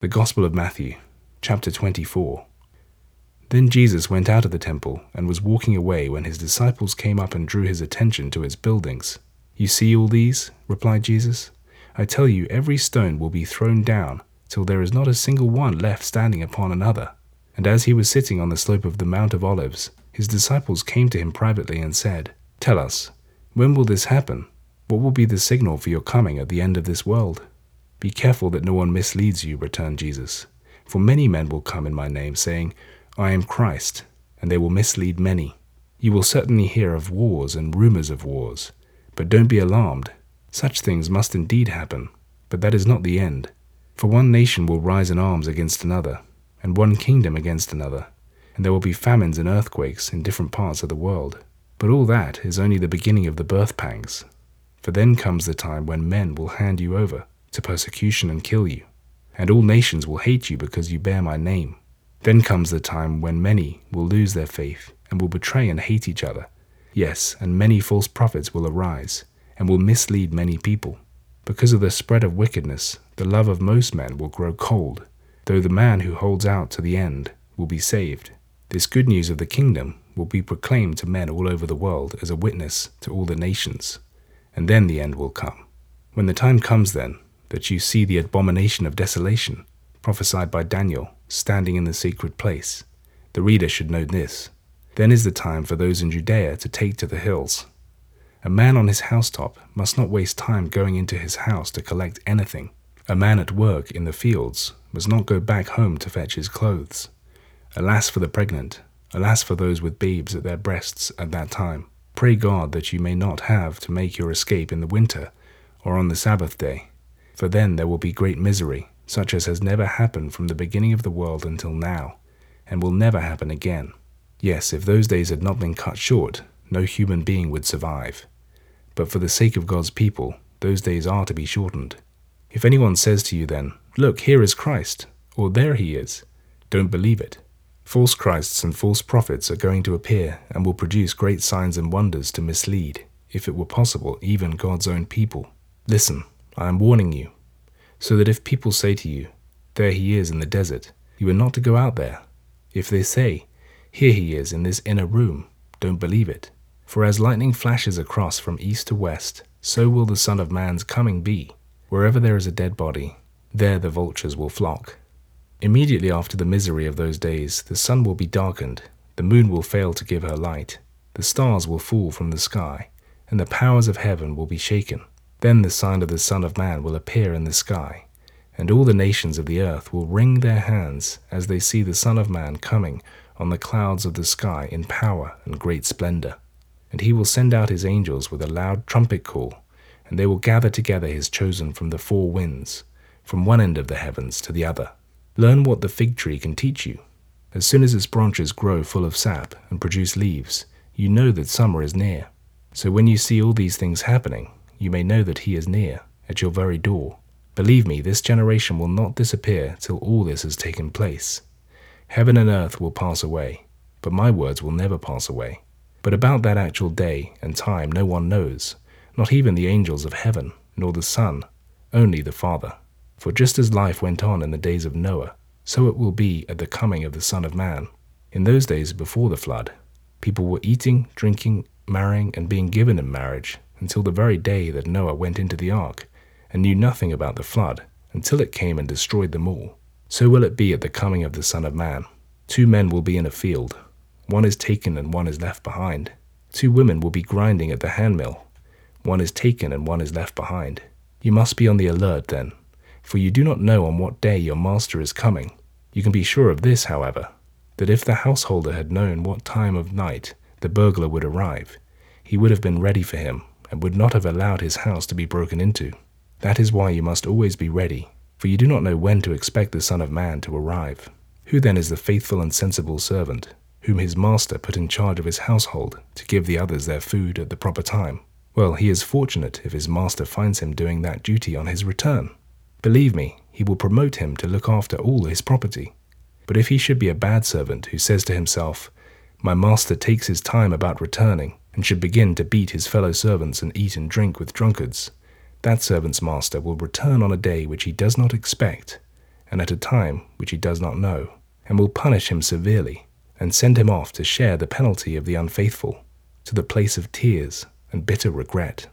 The Gospel of Matthew, chapter 24. Then Jesus went out of the temple and was walking away when his disciples came up and drew his attention to its buildings. You see all these? replied Jesus. I tell you, every stone will be thrown down till there is not a single one left standing upon another. And as he was sitting on the slope of the Mount of Olives, his disciples came to him privately and said, Tell us, when will this happen? What will be the signal for your coming at the end of this world? Be careful that no one misleads you, returned Jesus. For many men will come in my name, saying, I am Christ, and they will mislead many. You will certainly hear of wars and rumors of wars, but don't be alarmed. Such things must indeed happen, but that is not the end. For one nation will rise in arms against another, and one kingdom against another, and there will be famines and earthquakes in different parts of the world. But all that is only the beginning of the birth pangs. For then comes the time when men will hand you over to persecution and kill you, and all nations will hate you because you bear my name. Then comes the time when many will lose their faith and will betray and hate each other. Yes, and many false prophets will arise and will mislead many people. Because of the spread of wickedness, the love of most men will grow cold, though the man who holds out to the end will be saved. This good news of the kingdom will be proclaimed to men all over the world as a witness to all the nations, and then the end will come. When the time comes, then, that you see the abomination of desolation, prophesied by Daniel, standing in the secret place. The reader should know this. Then is the time for those in Judea to take to the hills. A man on his housetop must not waste time going into his house to collect anything. A man at work in the fields must not go back home to fetch his clothes. Alas for the pregnant, alas for those with babes at their breasts at that time. Pray God that you may not have to make your escape in the winter or on the Sabbath day for then there will be great misery, such as has never happened from the beginning of the world until now, and will never happen again. Yes, if those days had not been cut short, no human being would survive. But for the sake of God's people, those days are to be shortened. If anyone says to you then, Look, here is Christ, or there he is, don't believe it. False Christs and false prophets are going to appear and will produce great signs and wonders to mislead, if it were possible, even God's own people. Listen, I am warning you, so that if people say to you, There he is in the desert, you are not to go out there. If they say, Here he is in this inner room, don't believe it. For as lightning flashes across from east to west, so will the Son of Man's coming be. Wherever there is a dead body, there the vultures will flock. Immediately after the misery of those days, the sun will be darkened, the moon will fail to give her light, the stars will fall from the sky, and the powers of heaven will be shaken. Then the sign of the Son of Man will appear in the sky, and all the nations of the earth will wring their hands as they see the Son of Man coming on the clouds of the sky in power and great splendor. And he will send out his angels with a loud trumpet call, and they will gather together his chosen from the four winds, from one end of the heavens to the other. Learn what the fig tree can teach you. As soon as its branches grow full of sap and produce leaves, you know that summer is near. So when you see all these things happening, you may know that he is near, at your very door. Believe me, this generation will not disappear till all this has taken place. Heaven and earth will pass away, but my words will never pass away. But about that actual day and time no one knows, not even the angels of heaven, nor the Son, only the Father. For just as life went on in the days of Noah, so it will be at the coming of the Son of Man. In those days before the flood, people were eating, drinking, marrying, and being given in marriage until the very day that Noah went into the ark, and knew nothing about the flood, until it came and destroyed them all. So will it be at the coming of the Son of Man. Two men will be in a field, one is taken and one is left behind. Two women will be grinding at the handmill, one is taken and one is left behind. You must be on the alert then, for you do not know on what day your master is coming. You can be sure of this, however, that if the householder had known what time of night the burglar would arrive, he would have been ready for him and would not have allowed his house to be broken into. That is why you must always be ready, for you do not know when to expect the Son of Man to arrive. Who then is the faithful and sensible servant, whom his master put in charge of his household to give the others their food at the proper time? Well, he is fortunate if his master finds him doing that duty on his return. Believe me, he will promote him to look after all his property. But if he should be a bad servant who says to himself, My master takes his time about returning, and should begin to beat his fellow servants and eat and drink with drunkards, that servant's master will return on a day which he does not expect, and at a time which he does not know, and will punish him severely, and send him off to share the penalty of the unfaithful, to the place of tears and bitter regret.